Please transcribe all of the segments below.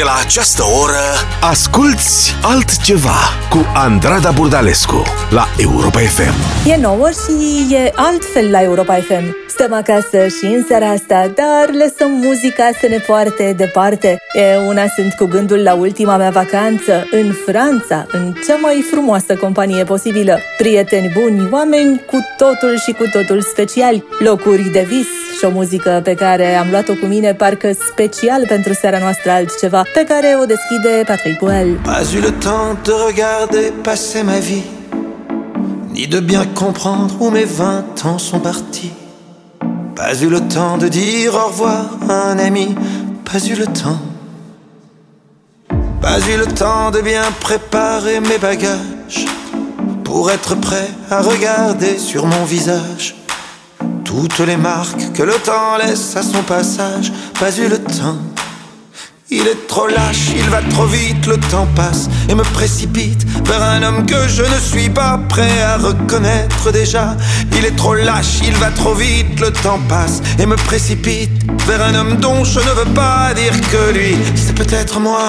De la această oră Asculți altceva Cu Andrada Burdalescu La Europa FM E nouă și e altfel la Europa FM. Stăm acasă și în seara asta, dar lăsăm muzica să ne poarte departe. E una sunt cu gândul la ultima mea vacanță, în Franța, în cea mai frumoasă companie posibilă. Prieteni buni, oameni cu totul și cu totul speciali, locuri de vis Pas eu le temps de regarder passer ma vie, ni de bien comprendre où mes vingt ans sont partis. Pas eu le temps de dire au revoir à un ami, pas eu le temps. Pas eu le temps de bien préparer mes bagages, pour être prêt à regarder sur mon visage toutes les marques que le temps laisse à son passage. Pas eu le temps. Il est trop lâche, il va trop vite, le temps passe et me précipite vers un homme que je ne suis pas prêt à reconnaître déjà. Il est trop lâche, il va trop vite, le temps passe et me précipite vers un homme dont je ne veux pas dire que lui, c'est peut-être moi.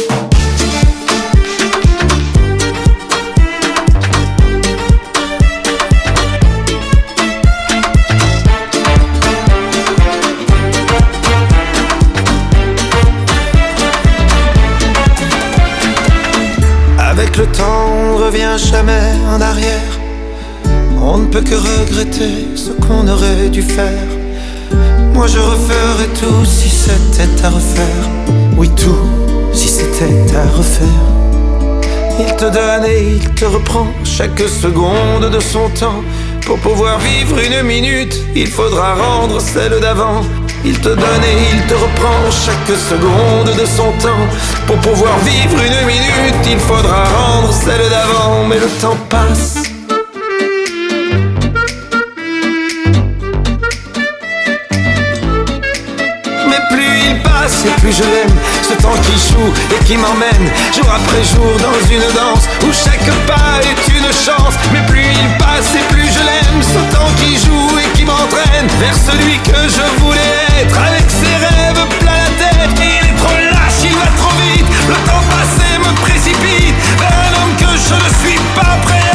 Le temps, on revient jamais en arrière. On ne peut que regretter ce qu'on aurait dû faire. Moi je referais tout si c'était à refaire. Oui, tout si c'était à refaire. Il te donne et il te reprend chaque seconde de son temps. Pour pouvoir vivre une minute, il faudra rendre celle d'avant. Il te donne et il te reprend chaque seconde de son temps. Pour pouvoir vivre une minute, il faudra rendre celle d'avant. Mais le temps passe. Mais plus il passe et plus je l'aime Ce temps qui joue et qui m'emmène Jour après jour dans une danse Où chaque pas est une chance Mais plus il passe et plus je l'aime Ce temps qui joue Vers celui que je voulais être. Avec ses rêves plein la tête Il est trop lâche, il va trop vite. Le temps passé me précipite Vers un homme que je ne suis pas prêt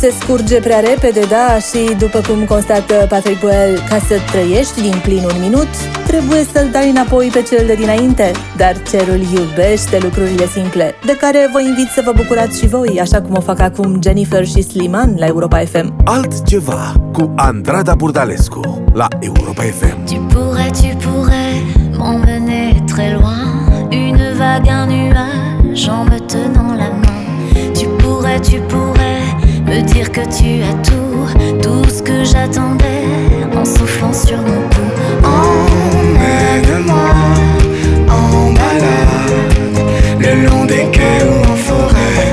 se scurge prea repede, da, și după cum constată Patrick Boel, ca să trăiești din plin un minut, trebuie să-l dai înapoi pe cel de dinainte. Dar cerul iubește lucrurile simple, de care vă invit să vă bucurați și voi, așa cum o fac acum Jennifer și Sliman la Europa FM. Altceva Cu Andrada Burdalescu La Europa FM Tu pourrais, tu pourrais m'emmener très loin. Une vague, un nuage en me tenant la main. Tu pourrais, tu pourrais me dire que tu as tout, tout ce que j'attendais en soufflant sur mon cou. Emmène-moi en balade le long des quais ou en forêt.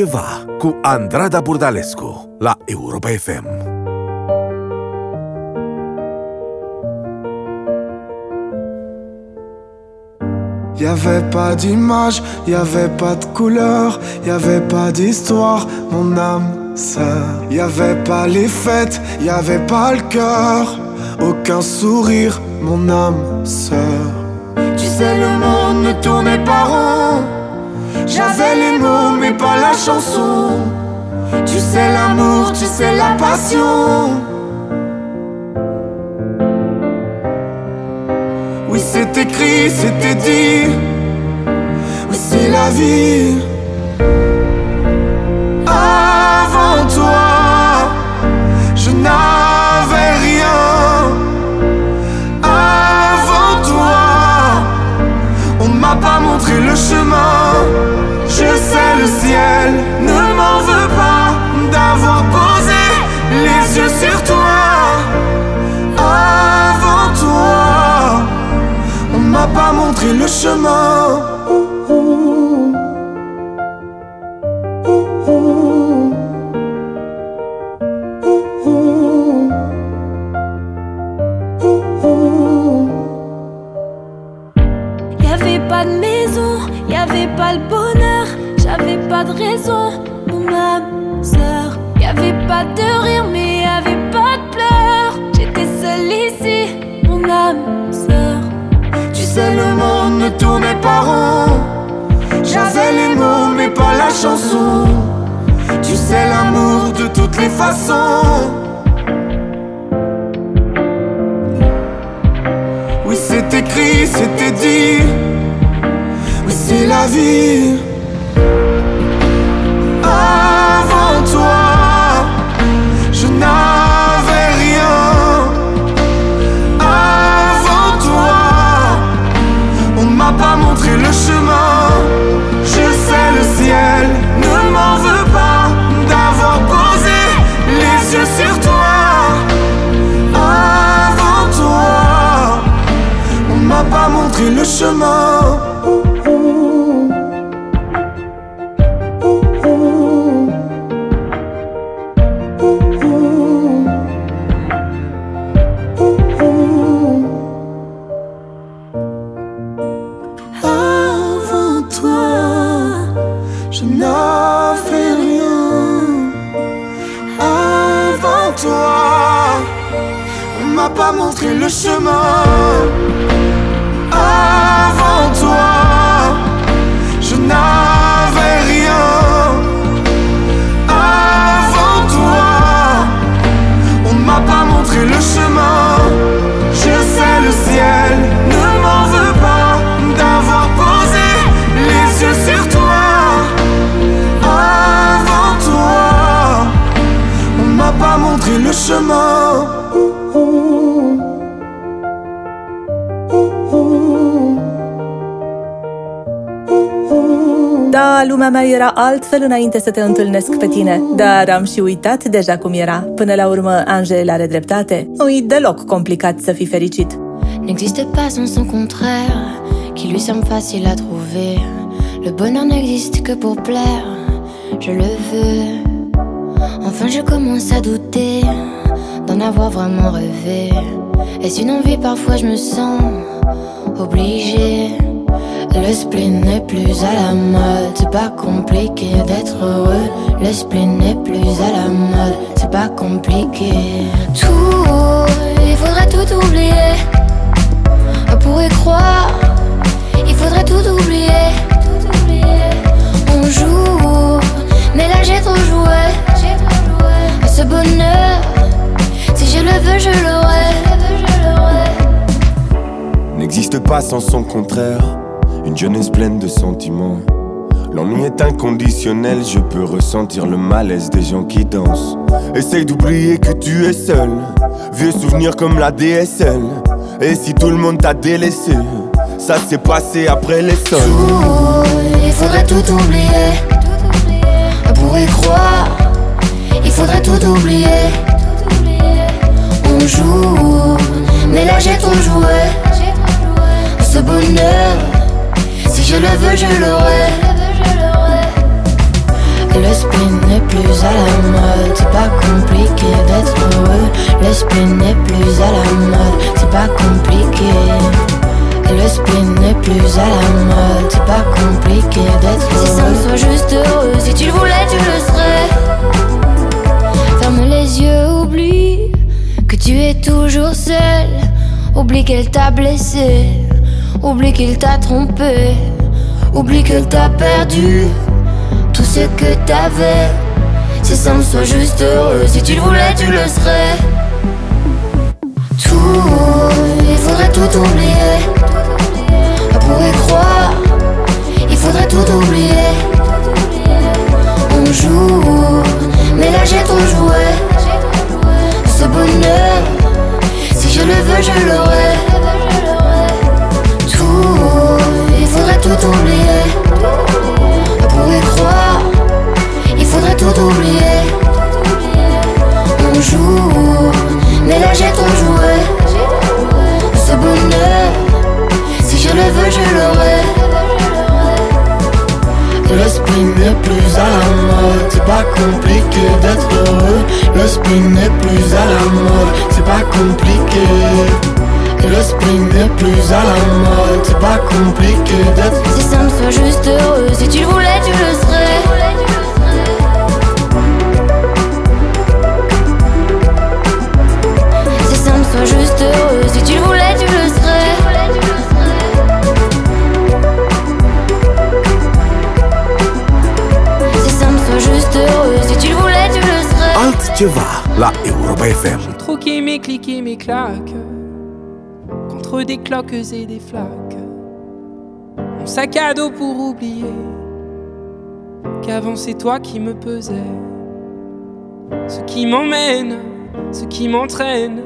Altceva cu Andrada Burdalescu la Europa FM. Y avait pas d'image, y avait pas de couleur, y avait pas d'histoire, mon âme sœur. Y avait pas les fêtes, y avait pas le cœur, aucun sourire, mon âme sœur. Tu sais, le monde ne tournait pas rond. J'avais les mots, mais pas la chanson. Tu sais, l'amour, tu sais, la passion. Oui, c'est écrit, c'était dit. Oui, c'est la vie. Avant toi, je n'avais le ciel ne m'en veut pas d'avoir posé les yeux sur toi. Avant toi, on m'a pas montré le chemin. Ouh, ouh. Ouh, ouh. Ouh, ouh. Ouh, ouh. Y avait pas de maison, y avait pas le bonheur, pas de raison, mon âme sœur. Y avait pas de rire, mais y avait pas de pleurs. J'étais seule ici, mon âme sœur. Tu sais, le monde ne tournait pas rond. J'avais les mots, mais pas la chanson. Tu sais, l'amour de toutes les façons. Oui, c'est écrit, c'était dit. Oui, c'est la vie. Avant toi, je n'avais rien. Avant toi, on ne m'a pas montré le chemin. Je sais, le ciel ne m'en veut pas d'avoir posé les yeux sur toi. Avant toi, on ne m'a pas montré le chemin. Montré le lumea mea era altfel înainte să te întâlnesc pe tine, dar am și uitat deja cum era. Până la urmă, Angel are dreptate. Nu-i deloc complicat să fii fericit. N'existe pas sans son contraire, qui lui semble facile à trouver. Le bonheur n'existe que pour plaire, je le veux. Enfin, je commence à douter d'en avoir vraiment rêvé. Est-ce une envie Parfois, je me sens obligée. Le spleen n'est plus à la mode, c'est pas compliqué d'être heureux. Le spleen n'est plus à la mode, c'est pas compliqué. Tout, il faudrait tout oublier. On pourrait croire, il faudrait tout oublier. On joue, mais là j'ai trop joué. Ce bonheur, si je le veux, je l'aurai. N'existe pas sans son contraire une jeunesse pleine de sentiments. L'ennui est inconditionnel, je peux ressentir le malaise des gens qui dansent. Essaye d'oublier que tu es seul, vieux souvenir comme la DSL. Et si tout le monde t'a délaissé, ça s'est passé après les sols. il faudrait tout oublier. Pour y croire, il faudrait tout oublier. On joue, mais là j'ai trop joué. Ce bonheur je le veux, je l'aurai. Le spin n'est plus à la mode, c'est pas compliqué d'être heureux. Le spin n'est plus à la mode, c'est pas compliqué. Le spin n'est plus à la mode, c'est pas compliqué d'être heureux. Si ça soit juste heureux, si tu le voulais, tu le serais. Ferme les yeux, oublie que tu es toujours seul. Oublie qu'elle t'a blessé, oublie qu'il t'a trompé. Oublie que t'as perdu tout ce que t'avais. C'est simple, sois juste heureux. Si tu le voulais, tu le serais. Tout, il faudrait tout oublier. Pour y croire, il faudrait tout oublier. On joue, mais là j'ai trop joué. Ce bonheur, si je le veux, je l'aurai tout oublier. Pour y croire, il faudrait tout oublier. On joue, mais là j'ai trop joué. Ce bonheur, si je le veux, je l'aurai. Le spin n'est plus à la mode, c'est pas compliqué d'être heureux. Le spin n'est plus à la mode, c'est pas compliqué. Le n'est plus à la mode. C'est pas compliqué d'être Si simple, sois juste heureux Si tu le voulais, tu le serais. Si simple, sois juste heureux Si tu le voulais, tu le serais. Si simple, sois juste heureux Si tu le voulais, tu le serais. Altceva la Europa FM Trop mes cliquer mes claques des cloques et des flaques. Mon sac à dos pour oublier qu'avant c'est toi qui me pesais. Ce qui m'emmène, ce qui m'entraîne,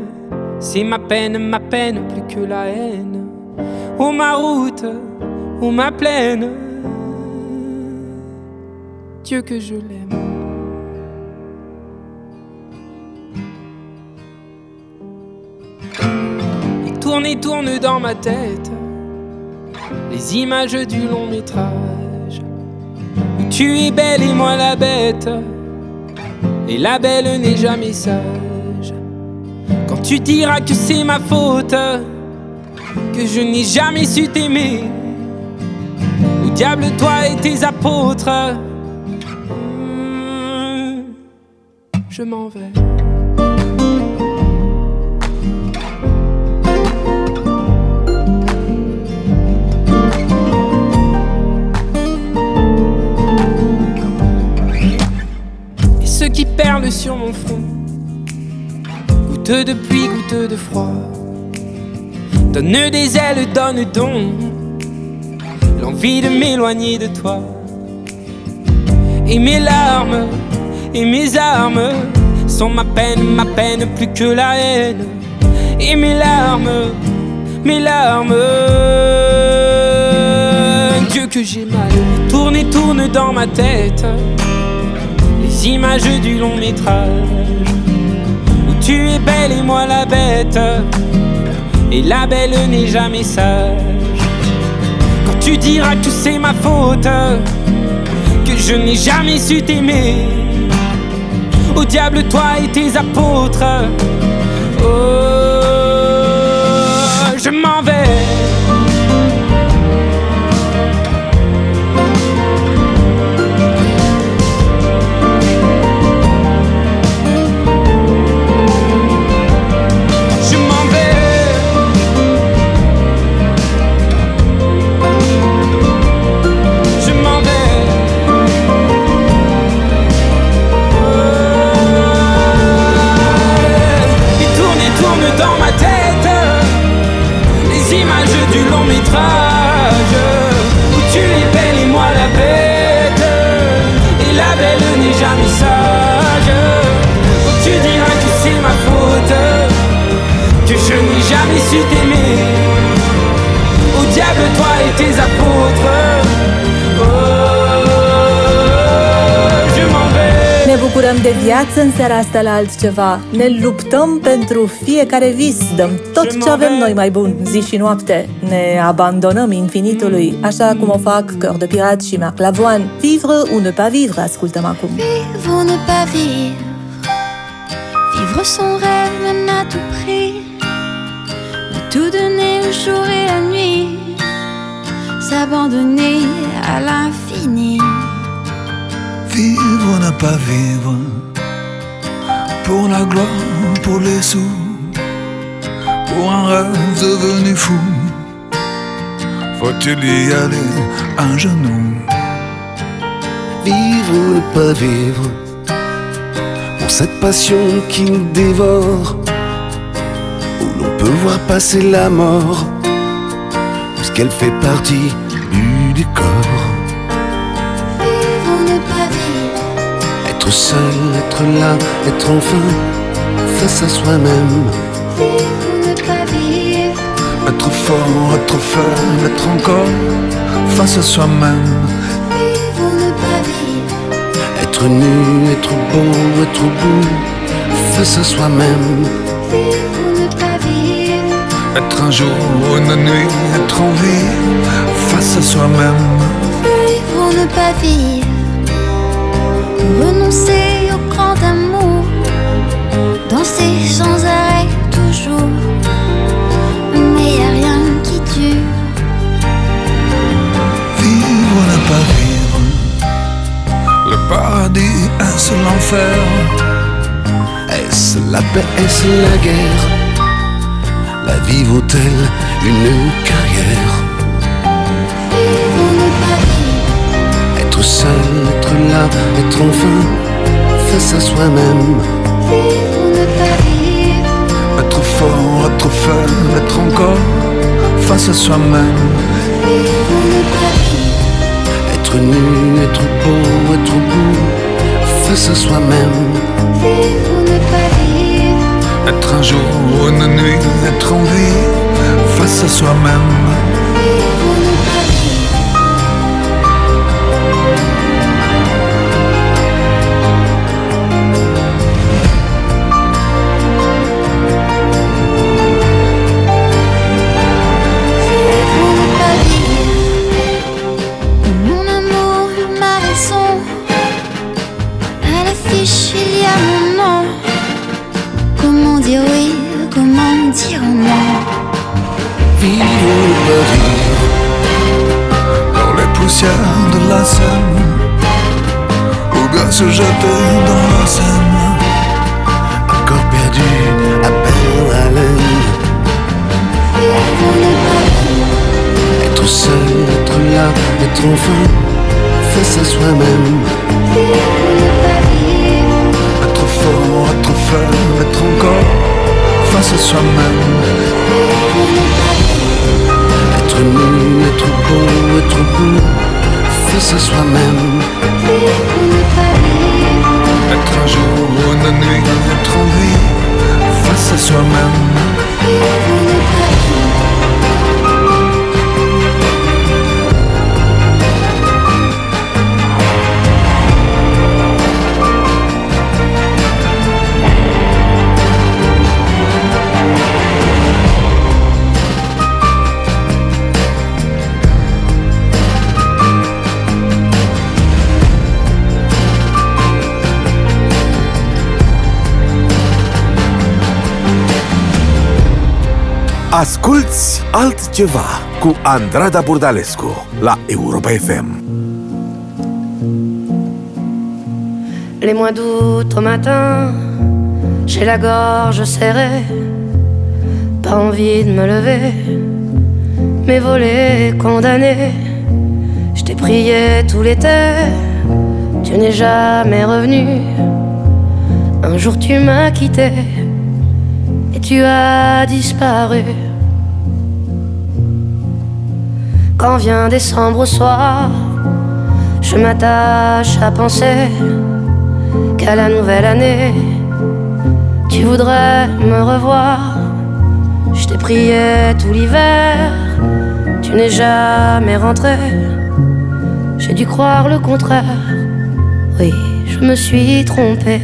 c'est ma peine, ma peine plus que la haine. Oh ma route, oh ma plaine, Dieu que je l'aime. Et tourne dans ma tête les images du long métrage. Où tu es belle et moi la bête et la belle n'est jamais sage. Quand tu diras que c'est ma faute que je n'ai jamais su t'aimer. Au diable toi et tes apôtres je m'en vais sur mon front. Goutte de pluie, goutte de froid. Donne des ailes, donne donc l'envie de m'éloigner de toi. Et mes larmes et mes armes sont ma peine, ma peine plus que la haine. Et mes larmes, mes larmes Dieu que j'ai mal. Tourne et tourne dans ma tête images du long métrage. Où tu es belle et moi la bête. Et la belle n'est jamais sage. Quand tu diras que c'est ma faute, que je n'ai jamais su t'aimer. Au diable, toi et tes apôtres. Oh, je m'en de viață în seara asta la altceva. Ne luptăm pentru fiecare vis, dăm tot ce avem noi mai bun, zi și noapte. Ne abandonăm infinitului, așa cum o fac Cœur de Pirat și Marc Lavoine. Vivre ou ne pas vivre, ascultăm acum. Vivre ou ne pas vivre Vivre son rêve même à tout prix Tout donner le jour et la nuit. S'abandonner à l'infini. Vivre ne pas vivre. Pour la gloire, pour les sous. Pour un rêve devenu fou. Faut-il y aller un genou? Vivre ou ne pas vivre. Pour cette passion qui nous dévore voir passer la mort Puisqu'elle fait partie du décor Être seul, être là, être enfin face à soi-même. Vivre ne pas vivre. Être fort, être faible, être encore face à soi-même. Vivre ne pas vivre. Être nu, être beau, être beau face à soi-même. Être un jour, une nuit, être en vie face à soi-même. Vivre ne pas vivre renoncer au grand amour, danser sans arrêt toujours, mais y a rien qui dure. Vivre ne pas vivre, le paradis est-ce l'enfer Est-ce la paix, est-ce la guerre? La vie vaut-elle une carrière? Seul, être là, être enfin face à soi-même. Être fort, être faible, être encore face à soi-même. Être nu, être beau, être beau face à soi-même. Être un jour, une nuit, être en vie face à soi-même. Asculți altceva cu Andrada Burdalescu la Europa FM. Les mois d'août au matin, j'ai la gorge serrée, pas envie de me lever, mes volets condamnés. Je t'ai prié tout l'été, tu n'es jamais revenu. Un jour tu m'as quitté et tu as disparu. Quand vient décembre au soir, je m'attache à penser qu'à la nouvelle année, tu voudrais me revoir. Je t'ai prié tout l'hiver, tu n'es jamais rentré. J'ai dû croire le contraire, oui, je me suis trompée.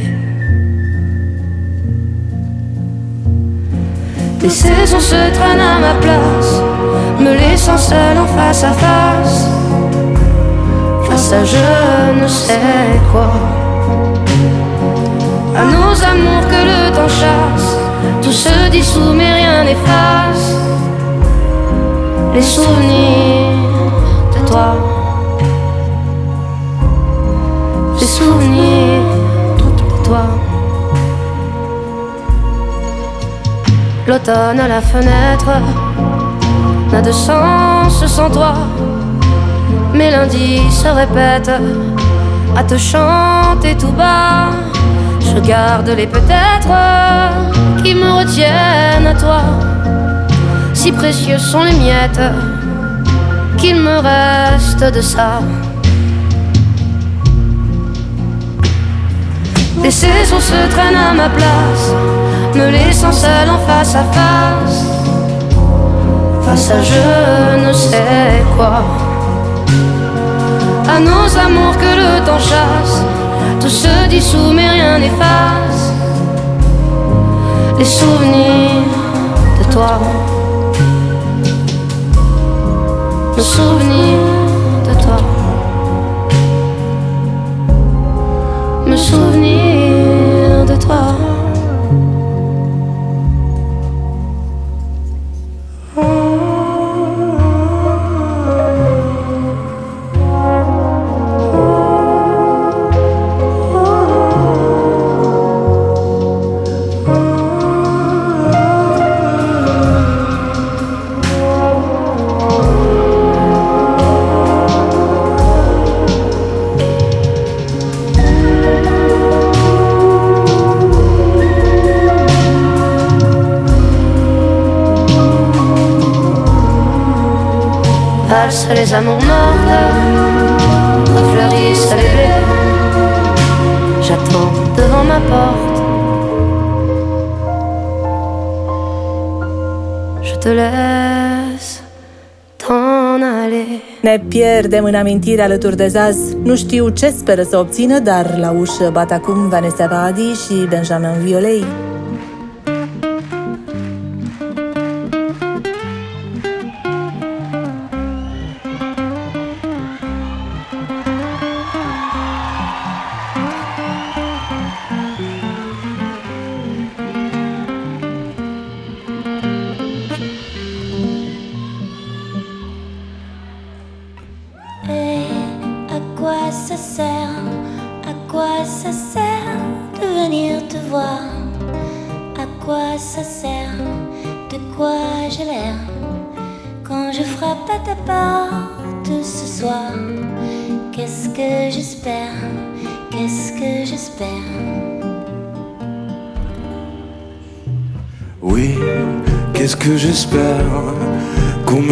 Les saisons se traînent à ma place, me laissant seul en face à face, face à je ne sais quoi. À nos amours que le temps chasse, tout se dissout mais rien n'efface. Les souvenirs de toi, les souvenirs de toi. L'automne à la fenêtre n'a de sens sans toi. Mes lundis se répètent à te chanter tout bas. Je garde les peut-être qui me retiennent à toi. Si précieux sont les miettes qu'il me reste de ça. Les saisons se traînent à ma place, me laissant seul en face à face. Face à je ne sais quoi. À nos amours que le temps chasse, tout se dissout mais rien n'efface. Les souvenirs de toi. Me souvenir de toi. Me souvenir Valsent les amours mortes, refleurissent les blés. J'attends devant ma porte. Je te laisse t'en aller. Ne pierdem în amintire alături de Zaz. Nu știu ce speră să obțină, dar la ușă bat acum Vanessa Paradis și Benjamin Violei.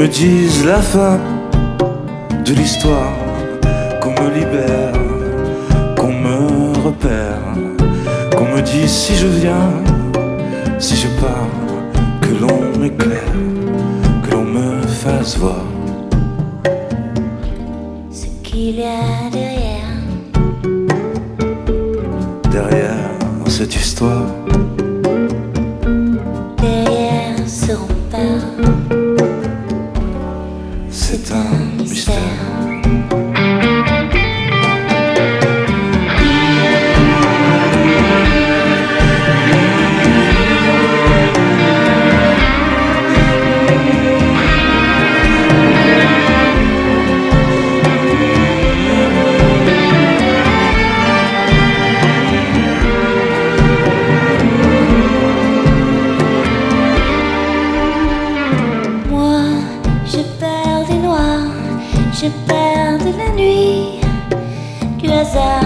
Dise la fin de l'histoire, qu'on me libère, qu'on me repère, qu'on me dise si je viens, si je pars, que l'on m'éclaire, que l'on me fasse voir. Ce qu'il y a derrière Derrière cette histoire, J'ai peur de la nuit, du hasard.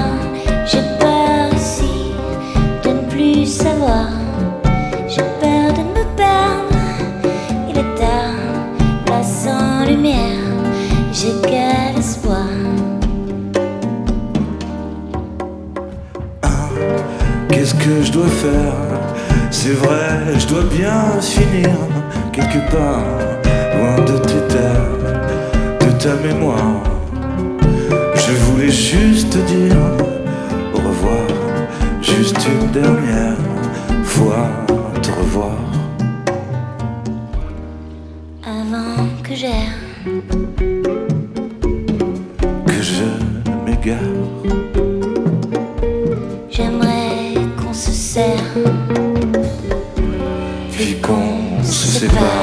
J'ai peur aussi de ne plus savoir. J'ai peur de me perdre. Il est tard, là sans lumière. J'ai quel espoir. Qu'est-ce que je dois faire? C'est vrai, je dois bien finir quelque part, loin de tes terres, ta mémoire. Je voulais juste te dire au revoir, juste une dernière fois te revoir. Avant que j'erre, Que je m'égare. j'aimerais qu'on se serre. Puis qu'on se sépare.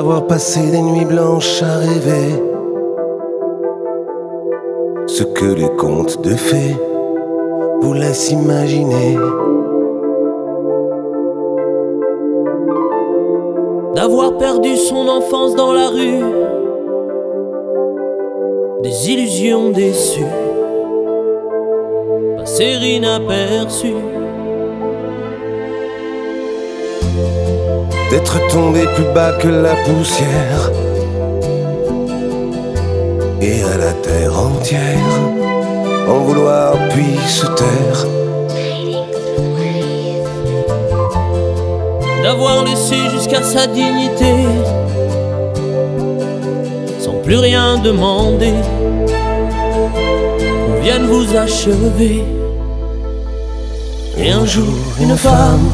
D'avoir passé des nuits blanches à rêver. Ce que les contes de fées vous laissent imaginer. D'avoir perdu son enfance dans la rue. Des illusions déçues. Passer inaperçues D'être tombé plus bas que la poussière Et à la terre entière En vouloir puis se taire. D'avoir laissé jusqu'à sa dignité Sans plus rien demander Qu'on vienne vous achever. Et un jour une femme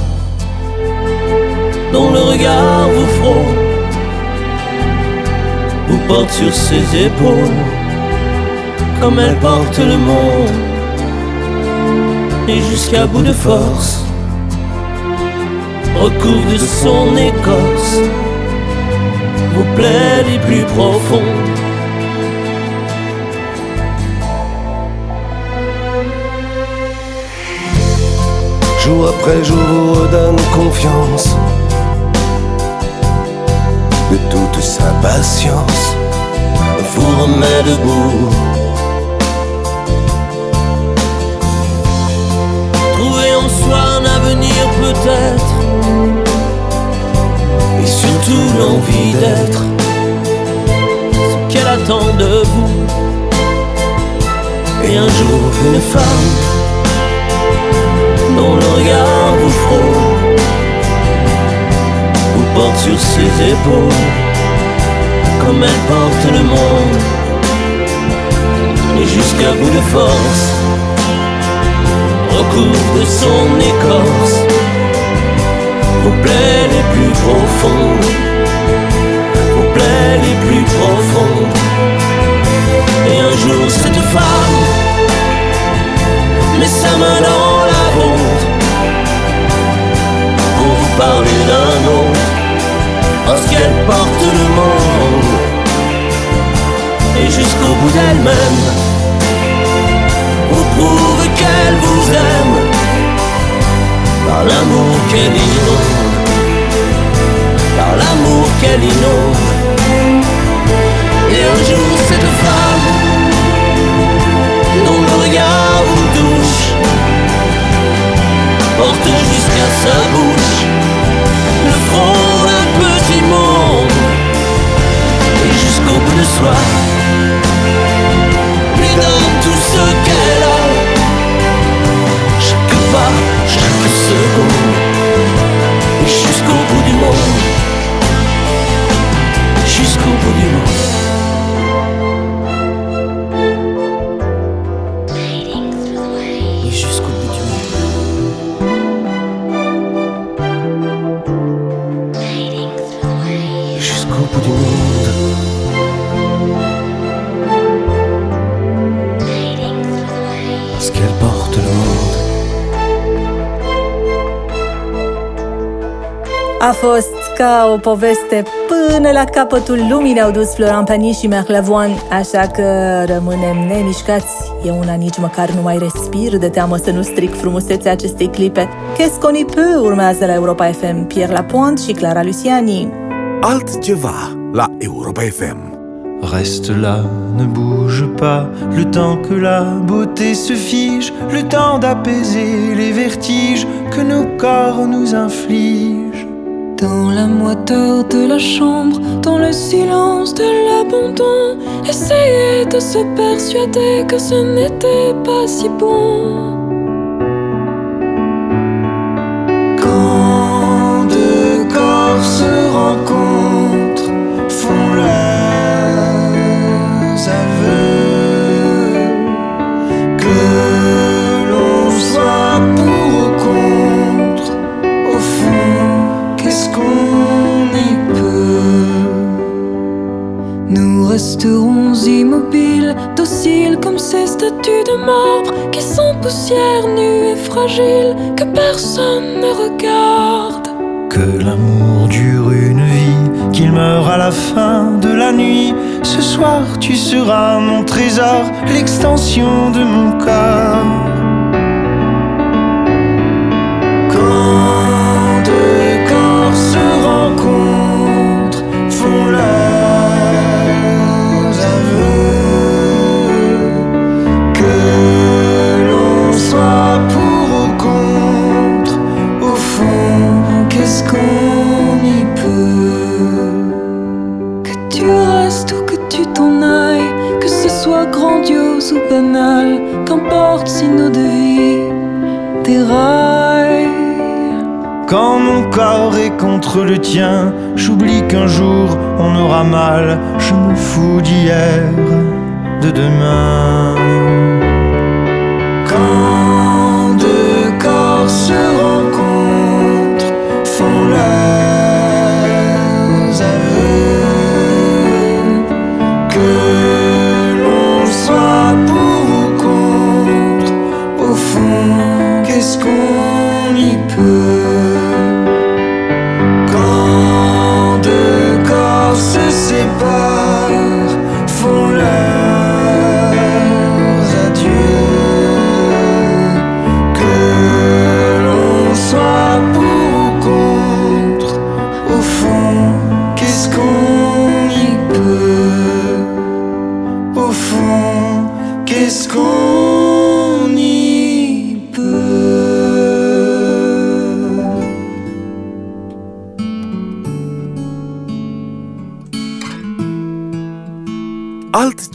regard vous frôle, vous porte sur ses épaules, comme elle porte le monde, et jusqu'à bout de force, recouvre de son écorce vos plaies les plus profondes. Jour après jour vous redonne confiance toute sa patience Vous remet debout Trouver en soi un avenir peut-être, Et surtout l'envie d'être ce qu'elle attend de vous. Et un jour, une femme dont le regard vous frôle, vous porte sur ses épaules, comme elle porte le monde, et jusqu'à bout de force, recouvre de son écorce vos plaies les plus profondes, vos plaies les plus profondes. Et un jour, cette femme met sa main dans la vôtre pour vous parler d'un autre, parce qu'elle porte le monde. Et jusqu'au bout d'elle-même, vous prouve qu'elle vous aime. Par l'amour qu'elle inonde, par l'amour qu'elle inonde. Et un jour, cette femme dont le regard vous touche porte jusqu'à sa bouche le front d'un petit monde A fost ca o poveste până la capătul lumii ne-au dus Florent Pagny și Marc Lavoine, așa că rămânem nemișcați. E una nici măcar nu mai respir de teamă să nu stric frumusețea acestei clipe. Qu'est-ce qu'on y peut urmează la Europa FM, Pierre Lapointe și Clara Luciani. Altceva la Europa FM. Reste là, ne bouge pas, le temps que la beauté se fige, le temps d'apaiser les vertiges que nos corps nous infligent. Dans la moiteur de la chambre, dans le silence de l'abandon, essayer de se persuader que ce n'était pas si bon. Que personne ne regarde. Que l'amour dure une vie, qu'il meure à la fin de la nuit. Ce soir, tu seras mon trésor, l'extension de mon corps. Contre le tien, j'oublie qu'un jour on aura mal. Je me fous d'hier, de demain. Quand deux corps se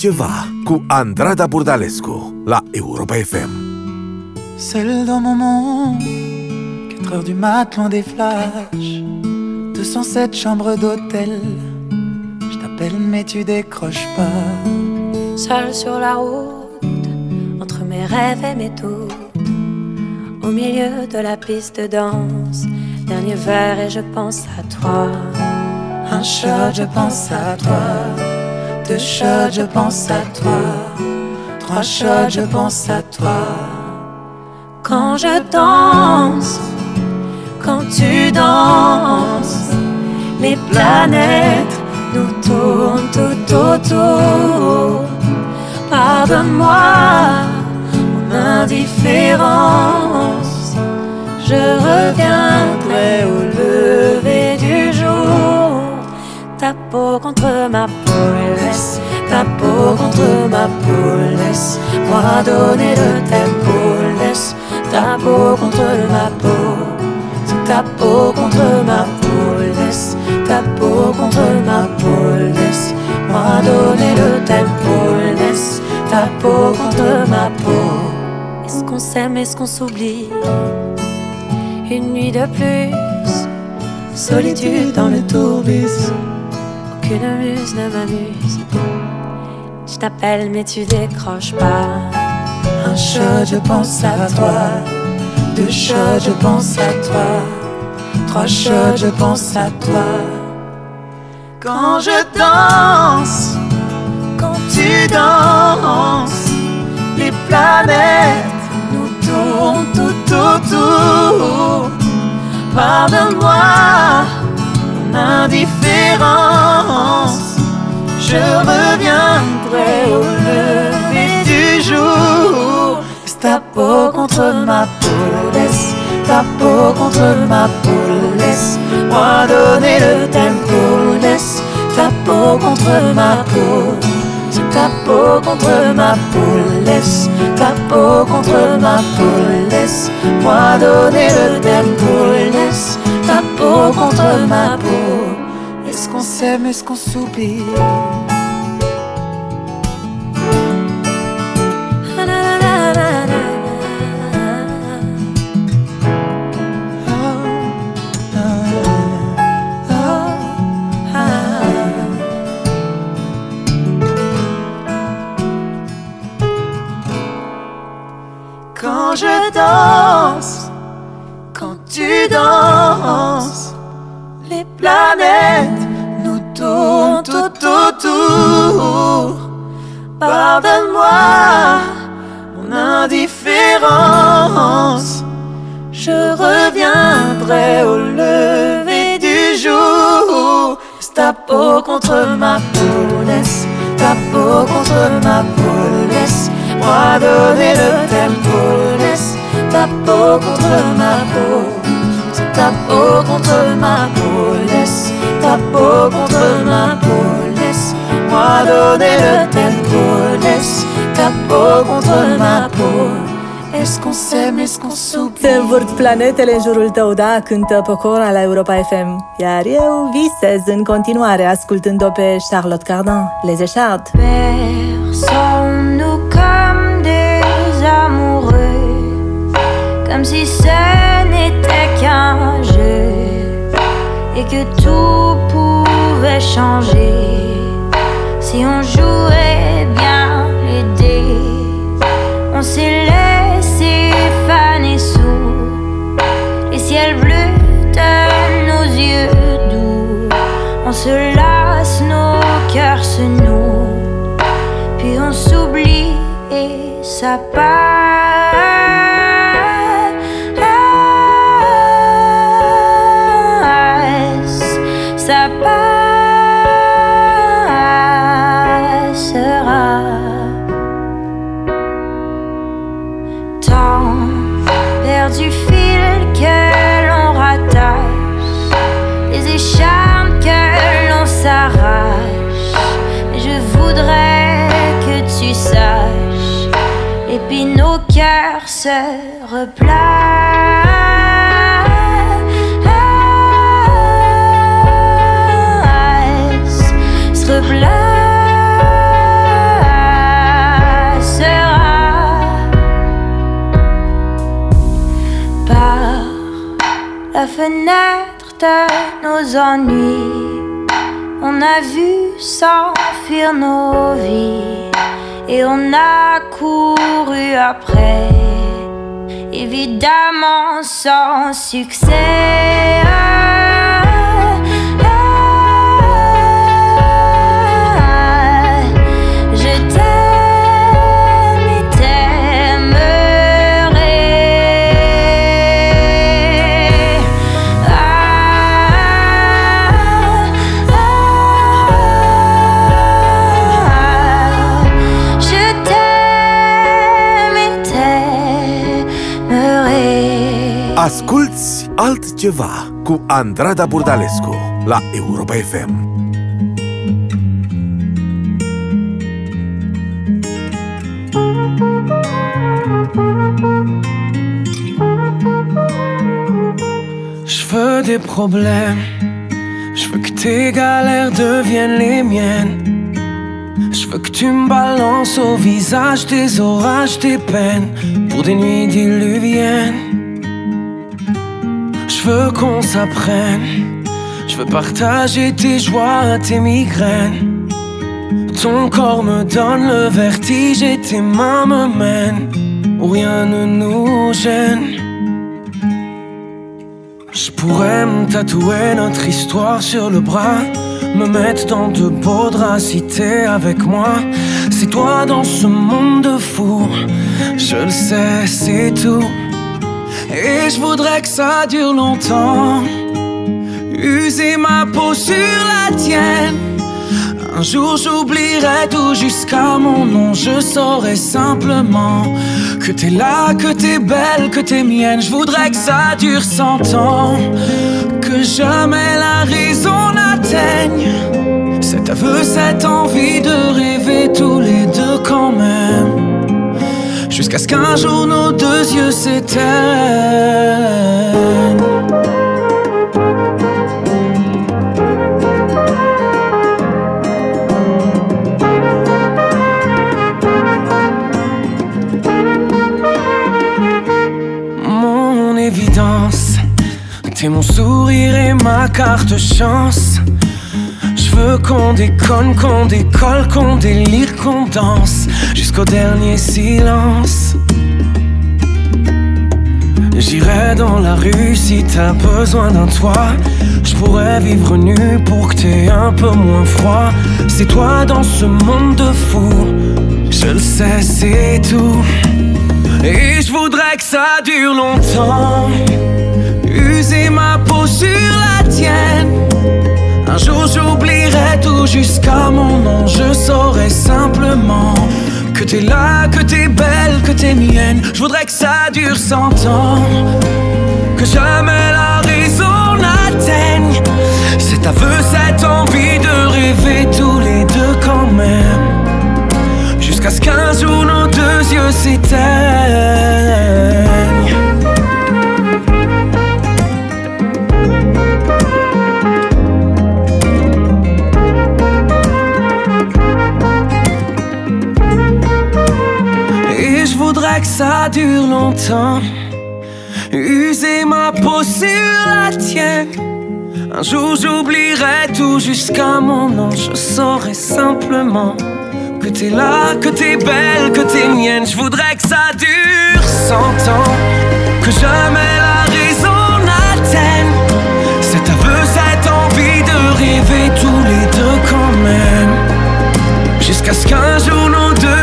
Altceva cu Andrada Burdalescu la Europa FM. Seul dans mon monde, 4 heures du mat, loin des flashs. 207 chambres d'hôtel. Je t'appelle, mais tu décroches pas. Seul sur la route, entre mes rêves et mes doutes, au milieu de la piste de danse, dernier verre et je pense à toi. Un shot, je pense à toi. Deux shots, je pense à toi. Trois shots, je pense à toi. Quand je danse, quand tu danses, les planètes nous tournent tout autour. Pardonne-moi mon indifférence. Je reviendrai au. Ta peau contre ma peau, laisse ta peau contre ma peau, laisse-moi donner le tempo, laisse ta peau contre ma peau. Ta peau contre ma peau, laisse ta peau contre ma peau, laisse-moi donner le tempo, laisse ta peau contre ma peau. Est-ce qu'on s'aime, est-ce qu'on s'oublie? Une nuit de plus, solitude dans le tourbus. Aucune muse ne m'amuse. Je t'appelle, mais tu décroches pas. Un shot, je pense à toi. Deux shots, je pense à toi. Trois shots, je pense à toi. Quand je danse, quand tu danses, les planètes nous tournent tout autour. Pardonne-moi indifférence. Je reviendrai au lever du jour. Laisse ta peau contre ma peau, laisse ta peau contre ma peau, laisse-moi donner le tempo, laisse ta peau contre ma peau. Ta peau contre ma peau, laisse ta peau contre ma peau, laisse-moi donner le tempo, laisse ta peau contre ma peau. Est-ce qu'on s'aime, est-ce qu'on s'oublie. Quand je danse, quand tu danses, les planètes Pardonne-moi mon indifférence. Je reviendrai au lever du jour. Ta peau contre ma peau, laisse ta peau contre ma peau, laisse-moi donner le tempo, laisse ta peau contre ma peau. Ta peau contre ma peau, laisse ta peau contre ma peau, laisse-moi donner le tempo, laisse ta peau contre ma peau. Est-ce qu'on s'aime, est-ce qu'on s'oublie? Se învârt planetele în jurul tău, da, cântă Pocora la Europa FM. Iar eu visez în continuare ascultând-o pe Charlotte Cardin, Les Échardes. Personne nous comme des amoureux, comme si ce n'était qu'un jeu et que tout pouvait changer si on jouait bien les dés. On s'est laissé faner sous les ciels bleus de nos yeux doux. On se lasse, nos cœurs se nouent, puis on s'oublie et ça passe. Se replacent, se replacera. par la fenêtre de nos ennuis. On a vu s'enfuir nos vies et on a couru après, évidemment sans succès. Asculți altceva cu Andrada Burdalescu la Europa FM. Je veux des problèmes. Je veux que tes galères deviennent les miennes. Je veux que tu me balances au visage tes orages, tes peines pour des nuits diluviennes. Je veux qu'on s'apprenne. Je veux partager tes joies, tes migraines. Ton corps me donne le vertige et tes mains me mènent rien ne nous gêne. Je pourrais me tatouer notre histoire sur le bras, me mettre dans de beaux draps avec moi. C'est toi dans ce monde de fou, je le sais, c'est tout. Et je voudrais que ça dure longtemps, user ma peau sur la tienne. Un jour j'oublierai tout jusqu'à mon nom, je saurai simplement que t'es là, que t'es belle, que t'es mienne. Je voudrais que ça dure cent ans, que jamais la raison n'atteigne cet aveu, cette envie de rêver tous les deux quand même. Jusqu'à ce qu'un jour nos deux yeux s'éteignent. Mon évidence, t'es mon sourire et ma carte chance. Qu'on déconne, qu'on décolle, qu'on délire, qu'on danse jusqu'au dernier silence. J'irai dans la rue si t'as besoin d'un toit. Je pourrais vivre nu pour que t'aies un peu moins froid. C'est toi dans ce monde de fous. Je le sais, c'est tout. Et je voudrais que ça dure longtemps. User ma peau sur la tienne. J'oublierai tout jusqu'à mon nom. Je saurai simplement que t'es là, que t'es belle, que t'es mienne. Je voudrais que ça dure cent ans. Que jamais la raison n'atteigne cet aveu, cette envie de rêver tous les deux quand même. Jusqu'à ce qu'un jour nos deux yeux s'éteignent. Que ça dure longtemps. User ma peau sur la tienne. Un jour j'oublierai tout jusqu'à mon nom. Je saurai simplement que t'es là, que t'es belle, que t'es mienne. Je voudrais que ça dure cent ans. Que jamais la raison n'atteigne cet aveu, cette envie de rêver tous les deux quand même. Jusqu'à ce qu'un jour nos deux.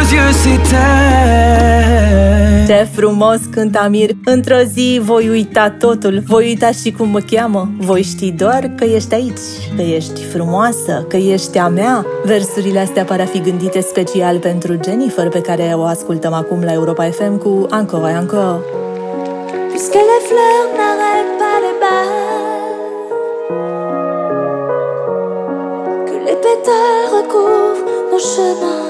Ce frumos cânt Amir Într-o zi voi uita totul. Voi uita și cum mă cheamă. Voi ști doar că ești aici Că ești frumoasă, că ești a mea. Versurile astea par a fi gândite special pentru Jennifer Pe care o ascultăm acum la Europa FM cu Encore et Encore Puisque les fleurs n'arrêtent pas les balles, que les pétales recouvrent nos chemins.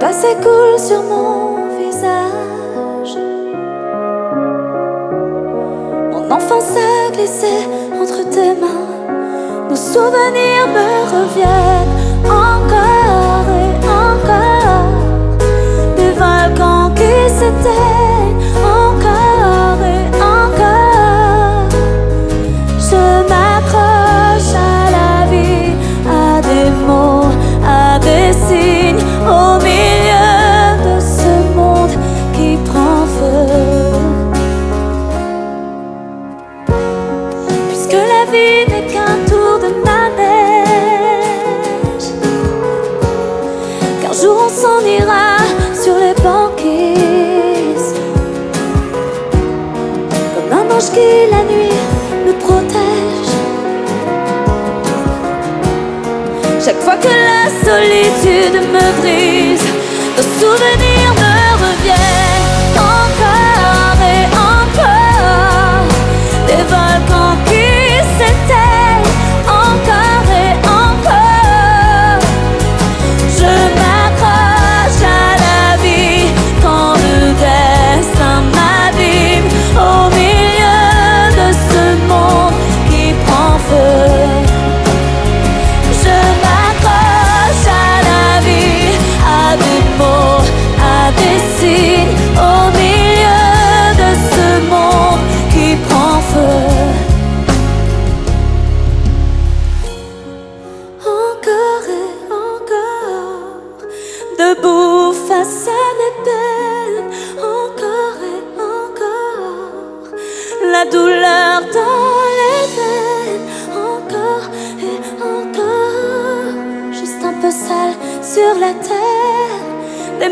Passé coule sur mon visage. Mon enfance a glissé entre tes mains. Nos souvenirs me reviennent encore et encore. Des volcans qui s'éteignent Chaque fois que la solitude me brise, nos souvenirs me reviennent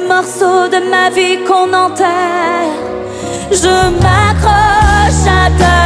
morceaux de ma vie qu'on enterre. Je m'accroche à ta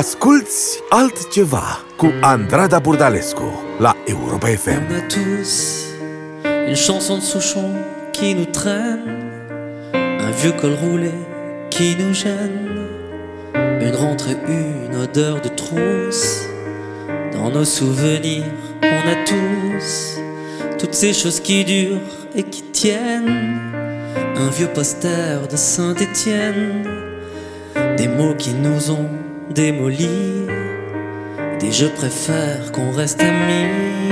Asculți altceva cu Andrada Burdalescu la Europa FM. On a tous une chanson de Souchon qui nous traîne, un vieux col roulé qui nous gêne, une rentrée, une odeur de trousse. Dans nos souvenirs, on a tous toutes ces choses qui durent et qui tiennent, un vieux poster de Saint-Étienne, des mots qui nous ont démolis, des je préfère qu'on reste amis.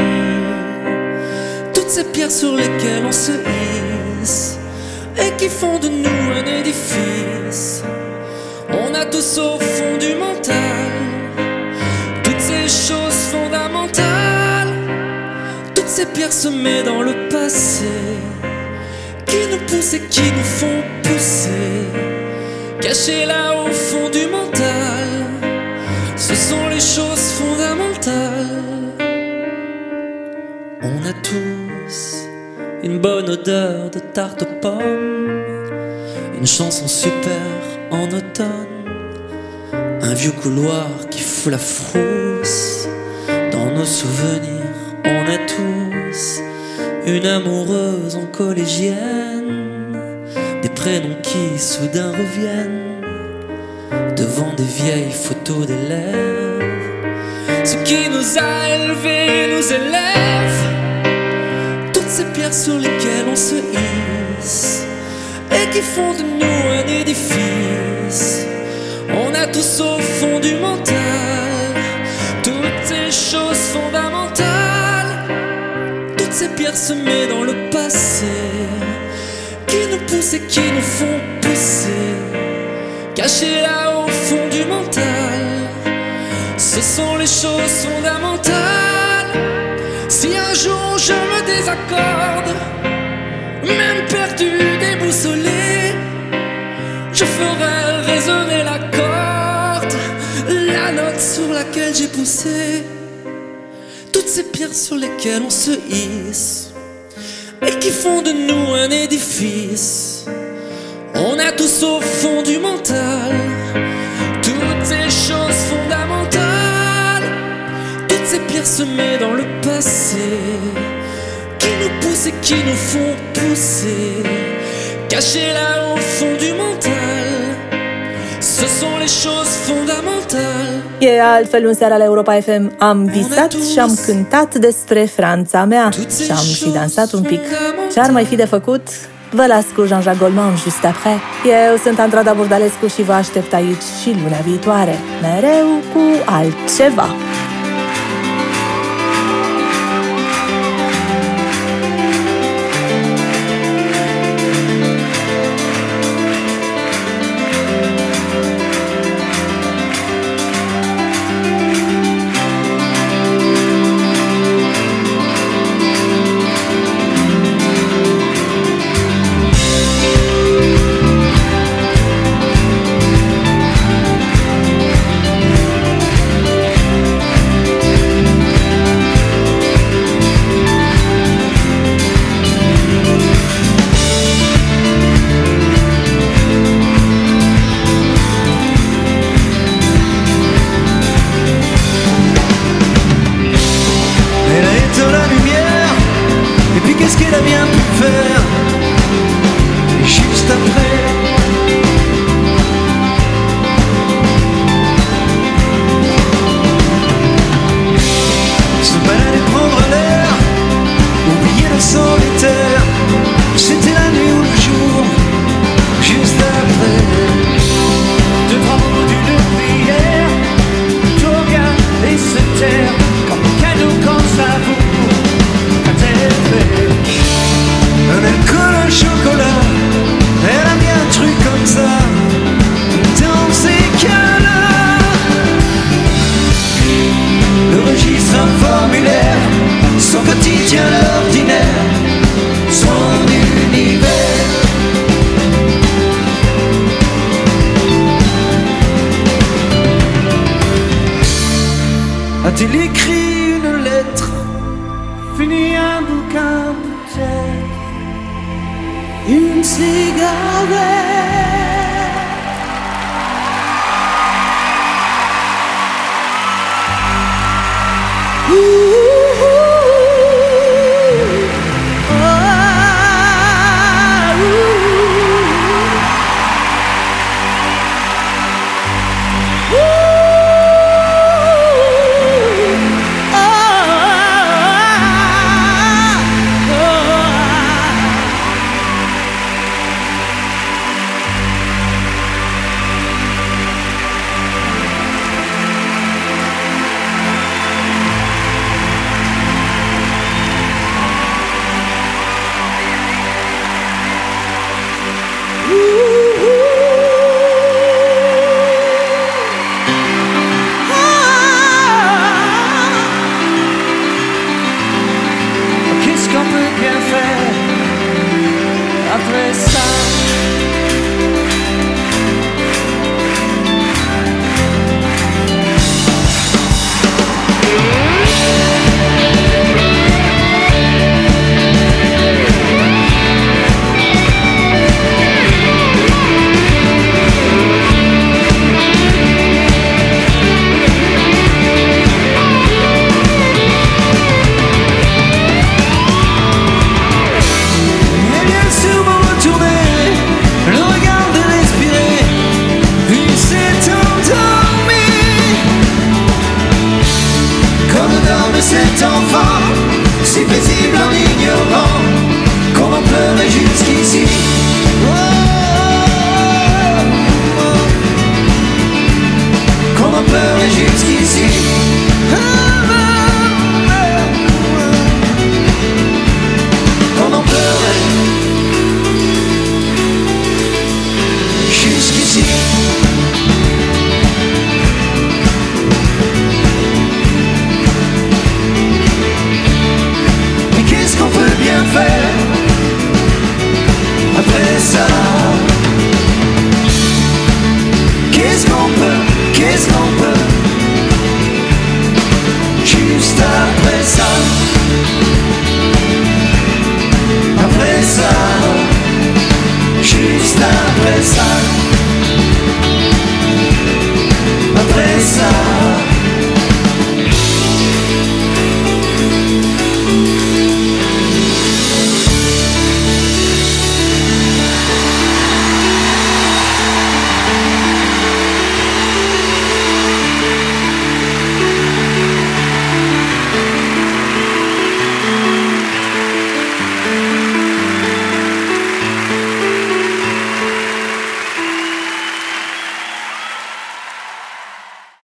Toutes ces pierres sur lesquelles on se hisse et qui font de nous un édifice. On a tous au fond du mental. Toutes ces choses fondamentales, toutes ces pierres semées dans le passé. Qui nous poussent et qui nous font pousser, cachées là au fond du mental. Tous une bonne odeur de tarte aux pommes, une chanson super en automne, un vieux couloir qui fout la frousse. Dans nos souvenirs, on a tous une amoureuse en collégienne, des prénoms qui soudain reviennent devant des vieilles photos d'élèves. Ce qui nous a élevés nous élève. Ces pierres sur lesquelles on se hisse et qui font de nous un édifice. On a tous au fond du mental toutes ces choses fondamentales, toutes ces pierres semées dans le passé qui nous poussent et qui nous font pousser, cachées là au fond du mental. Ce sont les choses fondamentales. Si un jour je me désaccorde, même perdu, déboussolé, je ferai résonner la corde, la note sur laquelle j'ai poussé. Toutes ces pierres sur lesquelles on se hisse et qui font de nous un édifice. On a tous au fond du mental ces pierres semées dans le passé, qui nous poussent et qui nous font pousser, cachées là au fond du mental. Ce sont les choses fondamentales. E altfel în seara la Europa FM am visat și am cântat despre Franța mea și am și dansat un pic. Ce ar mai fi de făcut? Vă las cu Jean-Jacques Goldman just après. Eu sunt Andrada Burdalescu și vă aștept aici și luna viitoare, mereu cu altceva.